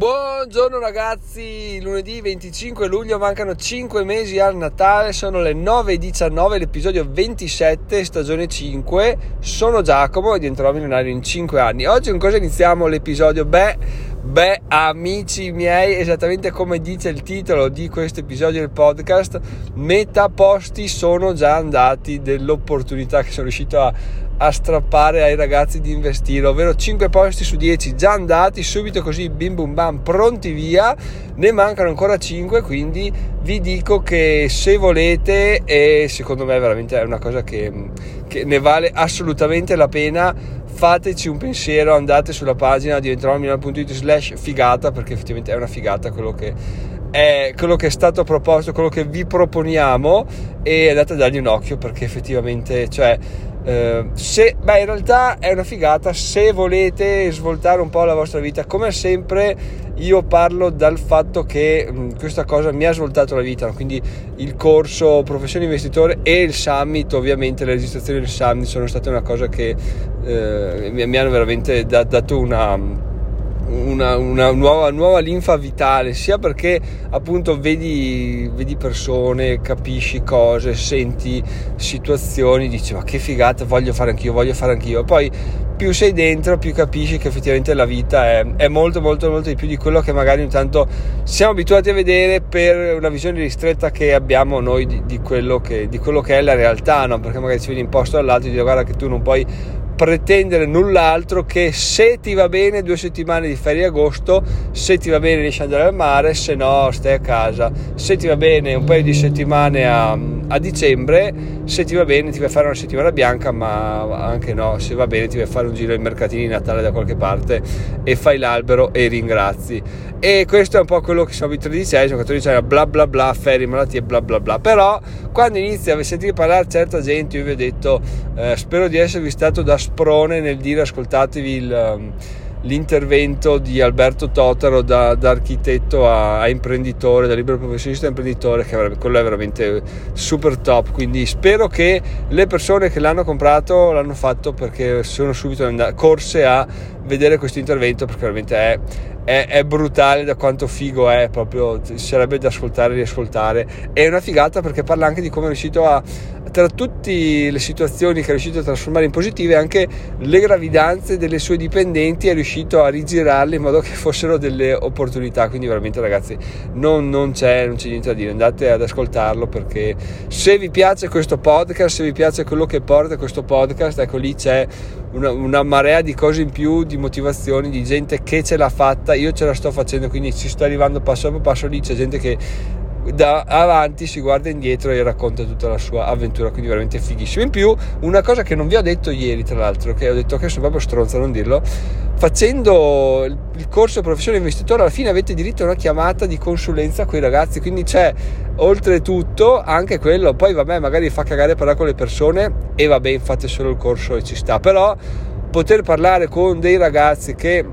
Buongiorno ragazzi, lunedì 25 luglio mancano 5 mesi al Natale, sono le 9.19, l'episodio 27, stagione 5, sono Giacomo e diventerò milionario in 5 anni. Oggi con cosa iniziamo l'episodio? Beh, beh, amici miei, esattamente come dice il titolo di questo episodio del podcast, metà posti sono già andati dell'opportunità che sono riuscito a a strappare ai ragazzi di investire, ovvero 5 posti su 10 già andati, subito così bim bum bam, pronti via, ne mancano ancora 5, quindi vi dico che se volete, e secondo me veramente è una cosa che, che ne vale assolutamente la pena, fateci un pensiero, andate sulla pagina diventeromilano.it slash figata, perché effettivamente è una figata quello che è quello che è stato proposto, quello che vi proponiamo e andate a dargli un occhio perché effettivamente, cioè, eh, se, beh, in realtà è una figata se volete svoltare un po' la vostra vita. Come sempre, io parlo dal fatto che mh, mm, questa cosa mi ha svoltato la vita. Quindi il corso Professione Investitore e il Summit, ovviamente, le registrazioni del Summit sono state una cosa che eh, mi, mi, hanno veramente da, dato una una, una nuova, nuova, linfa vitale, sia perché appunto vedi, vedi, persone, capisci cose, senti situazioni, dici ma che figata, voglio fare anch'io, voglio fare anch'io. Poi più sei dentro, più capisci che effettivamente la vita è, è molto, molto, molto di più di quello che magari ogni tanto siamo abituati a vedere per una visione ristretta che abbiamo noi di, di, quello, che, di quello, che, è la realtà, no? perché magari ci viene imposto dall'altro e dice guarda che tu non puoi pretendere null'altro che se ti va bene due settimane di ferie agosto, se ti va bene riesci ad andare al mare, se no stai a casa, se ti va bene un paio di settimane a, a dicembre, se ti va bene ti vai fare una settimana bianca, ma anche no, se va bene ti vai fare un giro ai mercatini di Natale da qualche parte e fai l'albero e ringrazi. E questo è un po' quello che siamo abituati a dire, 14 anni, bla bla bla, ferie, malattie, bla bla bla. Però quando inizi a sentire parlare certa gente, io vi ho detto, eh, spero di esservi stato da sprone nel dire ascoltatevi il, um, l'intervento di Alberto Totaro da, da architetto a, a, imprenditore, da libero professionista a imprenditore, che è, quello è veramente super top. Quindi spero che le persone che l'hanno comprato l'hanno fatto perché sono subito andate, corse a vedere questo intervento perché veramente è, è, è, brutale da quanto figo è, proprio sarebbe da ascoltare e riascoltare. È una figata perché parla anche di come è riuscito a, tra tutte le situazioni che è riuscito a trasformare in positive, anche le gravidanze delle sue dipendenti è riuscito a rigirarle in modo che fossero delle opportunità. Quindi, veramente, ragazzi, non, non, c'è, non c'è niente da dire. Andate ad ascoltarlo perché se vi piace questo podcast, se vi piace quello che porta questo podcast, ecco lì c'è una, una marea di cose in più, di motivazioni, di gente che ce l'ha fatta. Io ce la sto facendo, quindi ci sto arrivando passo dopo passo. Lì c'è gente che da avanti si guarda indietro e racconta tutta la sua avventura quindi veramente fighissimo. In più una cosa che non vi ho detto ieri tra l'altro che ho detto che sono proprio stronzo a non dirlo facendo il corso professione investitore alla fine avete diritto a una chiamata di consulenza con i ragazzi quindi c'è oltretutto anche quello poi vabbè magari fa cagare parlare con le persone e vabbè fate solo il corso e ci sta. Però poter parlare con dei ragazzi che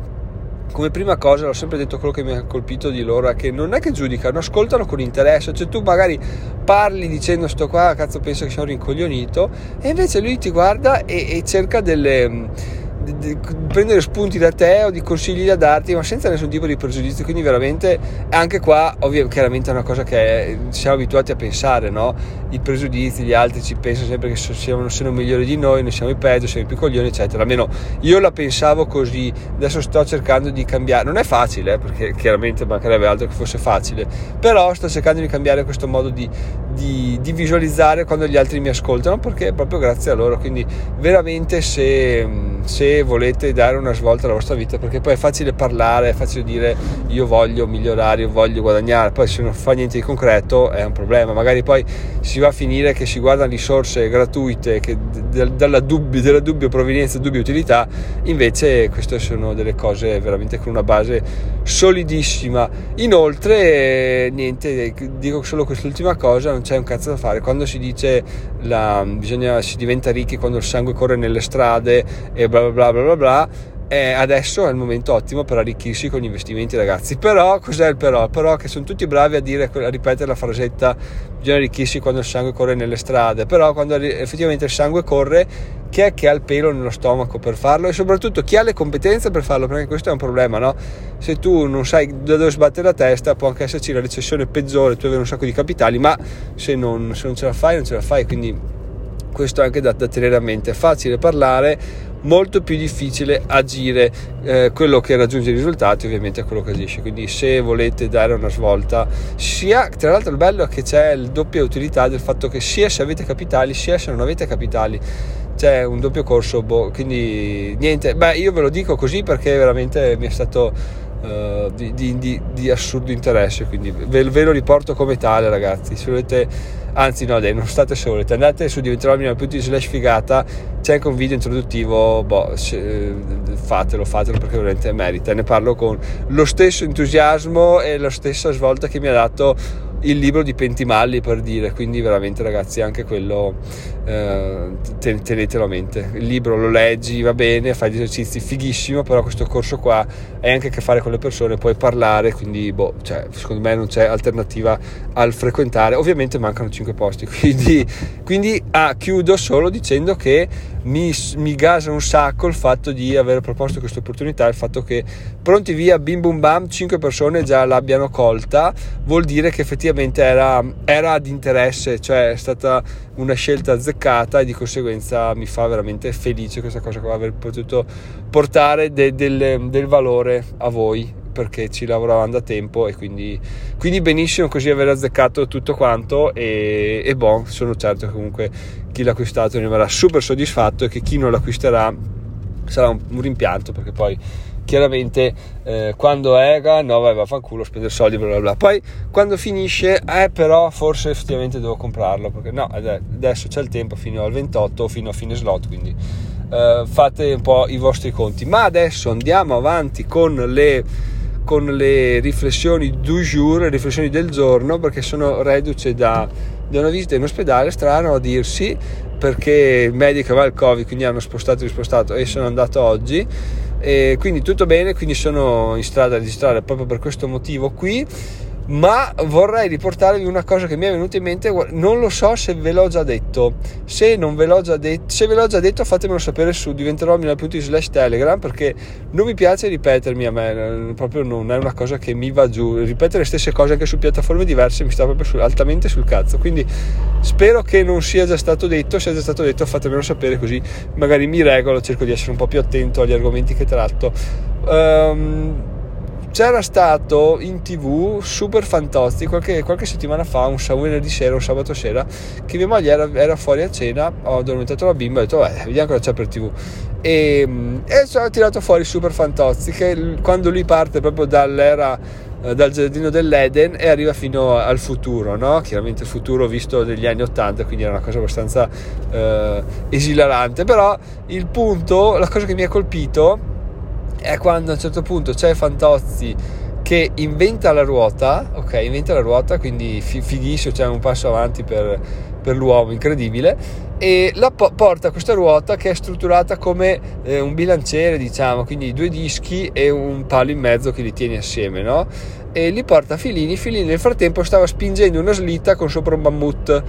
come prima cosa l'ho sempre detto quello che mi ha colpito di loro è che non è che giudicano, ascoltano con interesse, cioè tu magari parli dicendo sto qua, cazzo penso che un rincoglionito e invece lui ti guarda e, e cerca delle di, prendere spunti da te o di consigli da darti, ma senza nessun tipo di pregiudizio. Quindi, veramente anche qua, ovviamente, chiaramente è una cosa che siamo abituati a pensare, no? I pregiudizi, gli altri ci pensano sempre che siano, siano migliori di noi, noi siamo i peggio, siamo i più coglioni, eccetera. Almeno io la pensavo così, adesso sto cercando di cambiare. Non è facile, eh, perché chiaramente mancherebbe altro che fosse facile, però sto cercando di cambiare questo modo di, di, di visualizzare quando gli altri mi ascoltano, perché è proprio grazie a loro. Quindi, veramente, se, se volete dare una svolta alla vostra vita, perché poi è facile parlare, è facile dire io voglio migliorare, io voglio guadagnare, poi se non fa niente di concreto è un problema, magari poi si va a finire che si guardano risorse gratuite che dalla dubbia, della dubbia provenienza, dubbia utilità, invece queste sono delle cose veramente con una base solidissima. Inoltre, niente, dico solo quest'ultima cosa, non c'è un cazzo da fare, quando si dice la, bisogna, si diventa ricchi quando il sangue corre nelle strade e bla bla bla bla bla bla eh, adesso è il momento ottimo per arricchirsi con gli investimenti ragazzi. Però cos'è il però? però che sono tutti bravi a dire a ripetere la frasetta bisogna arricchirsi quando il sangue corre nelle strade però quando effettivamente il sangue corre chi è che ha il pelo nello stomaco per farlo? E soprattutto chi ha le competenze per farlo? Perché questo è un problema no? se tu non sai da dove sbattere la testa può anche esserci la recessione peggiore tu avere un sacco di capitali ma se non, se non ce la fai non ce la fai. Quindi questo è anche da, da tenere a mente. È facile parlare molto più difficile agire eh, quello che raggiunge i risultati ovviamente è quello che agisce quindi se volete dare una svolta sia tra l'altro il bello è che c'è il doppia utilità del fatto che sia se avete capitali sia se non avete capitali. C'è un doppio corso boh, quindi niente. Beh io ve lo dico così perché veramente mi è stato Uh, di, di, di, di, assurdo interesse quindi ve, ve, lo riporto come tale ragazzi. Se volete anzi no dai non state solite andate su diventerò.it slash figata. C'è anche un video introduttivo boh, se, fatelo fatelo perché veramente merita. Ne parlo con lo stesso entusiasmo e la stessa svolta che mi ha dato il libro di Pentimalli per dire, quindi veramente ragazzi anche quello eh, tenetelo a mente, il libro lo leggi, va bene, fai gli esercizi, fighissimo, però questo corso qua hai anche a che fare con le persone, puoi parlare, quindi boh, cioè, secondo me non c'è alternativa al frequentare, ovviamente mancano 5 posti, quindi, quindi ah, chiudo solo dicendo che mi, mi gasa un sacco il fatto di aver proposto questa opportunità, il fatto che pronti via, bim bum bam, 5 persone già l'abbiano colta, vuol dire che effettivamente era, era di interesse, cioè è stata una scelta azzeccata e di conseguenza mi fa veramente felice questa cosa qua, aver potuto portare de, del, del valore a voi perché ci lavoravamo da tempo e quindi, quindi benissimo così aver azzeccato tutto quanto e, e bon, sono certo che comunque chi l'ha acquistato rimarrà super soddisfatto e che chi non l'acquisterà sarà un, un rimpianto perché poi chiaramente eh, quando è no vai vaffanculo spendere soldi bla bla bla. Poi quando finisce eh però forse effettivamente devo comprarlo perché no adesso c'è il tempo fino al 28 fino a fine slot quindi eh, fate un po' i vostri conti. Ma adesso andiamo avanti con le con le riflessioni du jour, le riflessioni del giorno perché sono reduce da, da una visita in ospedale strano a dirsi perché il medico aveva il covid quindi hanno spostato e rispostato e sono andato oggi. E quindi tutto bene, quindi sono in strada a registrare proprio per questo motivo qui ma vorrei riportarvi una cosa che mi è venuta in mente non lo so se ve l'ho già detto. Se non ve l'ho già detto se ve l'ho già detto fatemelo sapere su diventerò milano.it slash telegram perché non mi piace ripetermi a me proprio non è una cosa che mi va giù. Ripetere le stesse cose anche su piattaforme diverse mi sta proprio su, altamente sul cazzo. Quindi spero che non sia già stato detto se è già stato detto fatemelo sapere così magari mi regolo cerco di essere un po' più attento agli argomenti che tratto. Um, c'era stato in tv super Fantozzi qualche, qualche settimana fa, un, venerdì sera, un sabato sera, che mia moglie era, era fuori a cena, ho addormentato la bimba e ho detto, beh, vediamo cosa c'è per tv. E, e ho tirato fuori Super Fantozzi, che quando lui parte proprio dall'era eh, dal giardino dell'Eden e arriva fino al futuro, no? chiaramente il futuro visto negli anni 80, quindi era una cosa abbastanza eh, esilarante, però il punto, la cosa che mi ha colpito è quando a un certo punto c'è Fantozzi che inventa la ruota, ok, inventa la ruota, quindi fighissimo, c'è cioè un passo avanti per, per l'uomo incredibile, e la po- porta questa ruota che è strutturata come eh, un bilanciere, diciamo, quindi due dischi e un palo in mezzo che li tiene assieme, no? E li porta Filini, Filini nel frattempo stava spingendo una slitta con sopra un mammut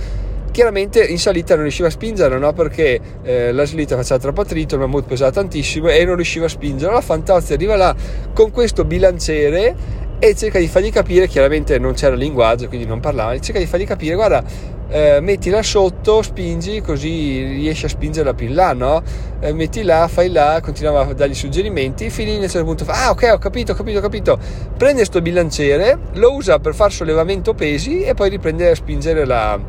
chiaramente in salita non riusciva a spingere no? perché eh, la slitta faceva troppo attrito il mammut pesava tantissimo e non riusciva a spingere la Fantozzi arriva là con questo bilanciere e cerca di fargli capire chiaramente non c'era linguaggio quindi non parlava cerca di fargli capire guarda eh, mettila sotto, spingi così riesci a spingerla più in là, no? Eh, metti là, fai là, continuava a dargli suggerimenti, Filini a un certo punto fa, ah ok ho capito, ho capito, ho capito, prende questo bilanciere, lo usa per far sollevamento pesi e poi riprende a spingere la,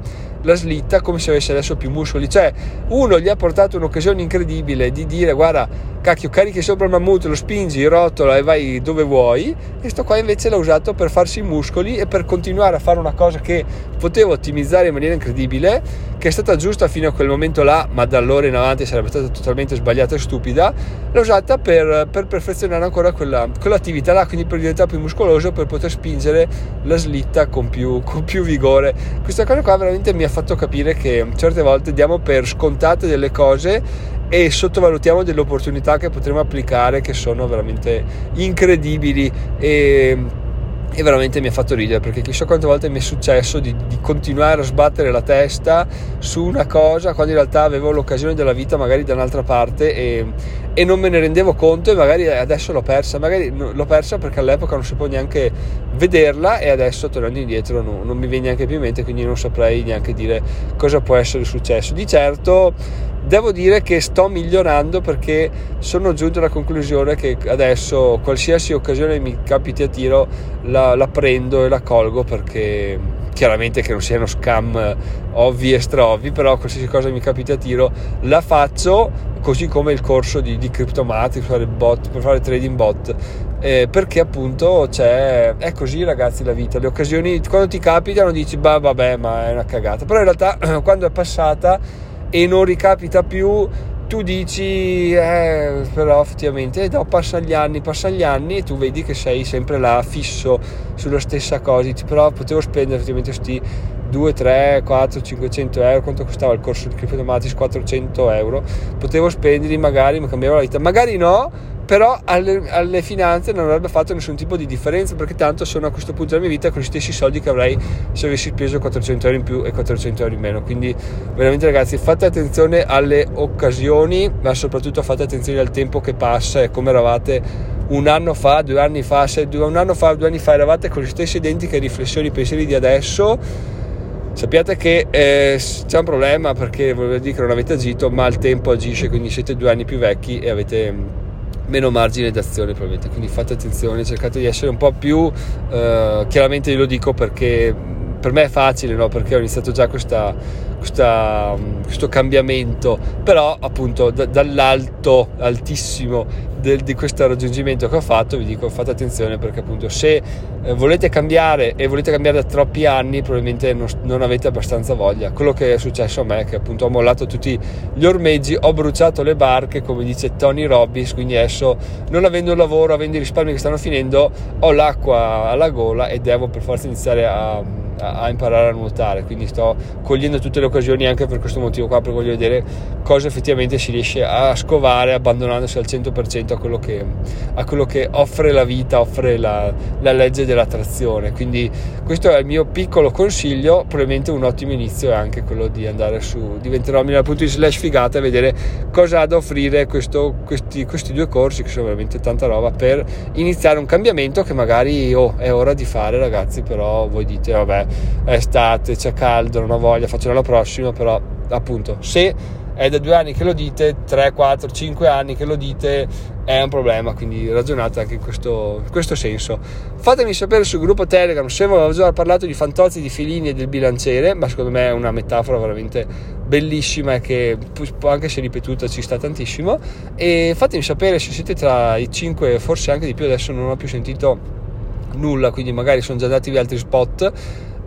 la slitta come se avesse adesso più muscoli. Cioè, uno gli ha portato un'occasione incredibile di dire guarda, cacchio, carichi sopra il mammut, lo spingi, rotola e vai dove vuoi. E sto qua invece l'ha usato per farsi i muscoli e per continuare a fare una cosa che potevo ottimizzare in maniera incredibile, che è stata giusta fino a quel momento là, ma da allora in avanti sarebbe stata totalmente sbagliata e stupida. L'ho usata per, per perfezionare ancora quella, quell'attività là, quindi per diventare più muscoloso, per poter spingere la slitta con più, con più vigore. Questa cosa qua veramente mi ha ha fatto capire che certe volte diamo per scontate delle cose e sottovalutiamo delle opportunità che potremo applicare che sono veramente incredibili. E e veramente mi ha fatto ridere perché chissà quante volte mi è successo di, di, continuare a sbattere la testa su una cosa quando in realtà avevo l'occasione della vita magari da un'altra parte e, e non me ne rendevo conto e magari adesso l'ho persa magari l'ho persa perché all'epoca non sapevo neanche vederla e adesso tornando indietro no, non mi viene neanche più in mente quindi non saprei neanche dire cosa può essere successo. Di certo Devo dire che sto migliorando perché sono giunto alla conclusione che adesso qualsiasi occasione mi capiti a tiro la, la prendo e la colgo perché chiaramente che non siano scam ovvi e straovvi, però qualsiasi cosa mi capita a tiro la faccio, così come il corso di, di Cryptomatic per fare bot, per fare trading bot, eh, perché appunto c'è, è così ragazzi la vita, le occasioni quando ti capitano dici bah vabbè ma è una cagata, però in realtà quando è passata e non ricapita più, tu dici, eh, però effettivamente dopo passano gli anni, passano gli anni e tu vedi che sei sempre là fisso sulla stessa cosa, dici, però potevo spendere effettivamente questi 2, 3, 4, 500 euro, quanto costava il corso di Cryptomatis? 400 euro, potevo spenderli magari, mi cambiava la vita, magari no, però alle, alle, finanze non avrebbe fatto nessun tipo di differenza perché tanto sono a questo punto della mia vita con gli stessi soldi che avrei se avessi speso 400 euro in più e 400 euro in meno. Quindi veramente ragazzi fate attenzione alle occasioni ma soprattutto fate attenzione al tempo che passa e come eravate un anno fa, due anni fa, se un anno fa, due anni fa eravate con le stesse identiche riflessioni, pensieri di adesso. Sappiate che eh, c'è un problema perché vuol dire che non avete agito ma il tempo agisce quindi siete due anni più vecchi e avete meno margine d'azione probabilmente quindi fate attenzione cercate di essere un po' più eh, chiaramente io lo dico perché per me è facile no? perché ho iniziato già questa, questa, questo cambiamento però appunto d- dall'alto altissimo del, di questo raggiungimento che ho fatto vi dico fate attenzione perché appunto se eh, volete cambiare e volete cambiare da troppi anni probabilmente non, non, avete abbastanza voglia. Quello che è successo a me che appunto ho mollato tutti gli ormeggi ho bruciato le barche come dice Tony Robbins quindi adesso non avendo lavoro avendo i risparmi che stanno finendo ho l'acqua alla gola e devo per forza iniziare a a, imparare a nuotare. Quindi sto cogliendo tutte le occasioni anche per questo motivo qua per voglio vedere cosa effettivamente si riesce a scovare abbandonandosi al 100% a quello che, a quello che offre la vita offre la, la, legge dell'attrazione. Quindi questo è il mio piccolo consiglio probabilmente un ottimo inizio è anche quello di andare su diventerò punto di slash figata e vedere cosa ha da offrire questo, questi, questi due corsi che sono veramente tanta roba per iniziare un cambiamento che magari oh, è ora di fare ragazzi però voi dite vabbè è estate, c'è caldo, non ho voglia, faccio l'anno prossimo, però appunto se è da due anni che lo dite, 3, 4, 5 anni che lo dite, è un problema, quindi ragionate anche in questo, in questo senso. Fatemi sapere sul gruppo Telegram se avevo già parlato di fantozzi, di filini e del bilanciere, ma secondo me è una metafora veramente bellissima e che anche se ripetuta ci sta tantissimo. E fatemi sapere se siete tra i 5, forse anche di più, adesso non ho più sentito nulla, quindi magari sono già andati via altri spot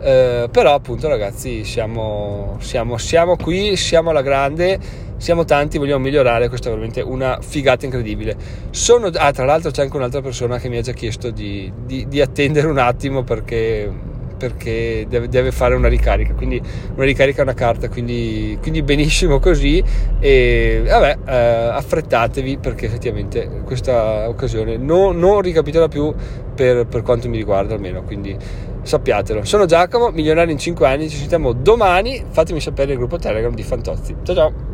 eh, però appunto ragazzi siamo, siamo, siamo qui, siamo alla grande, siamo tanti, vogliamo migliorare, questa è veramente una figata incredibile. Sono, ah, tra l'altro c'è anche un'altra persona che mi ha già chiesto di, di, di attendere un attimo perché, perché deve, deve, fare una ricarica, quindi una ricarica è una carta, quindi, quindi benissimo così e vabbè eh, affrettatevi perché effettivamente questa occasione non, non ricapitola più per, per quanto mi riguarda almeno, quindi sappiatelo. Sono Giacomo, milionario in 5 anni, ci sentiamo domani, fatemi sapere nel gruppo Telegram di Fantozzi. Ciao ciao!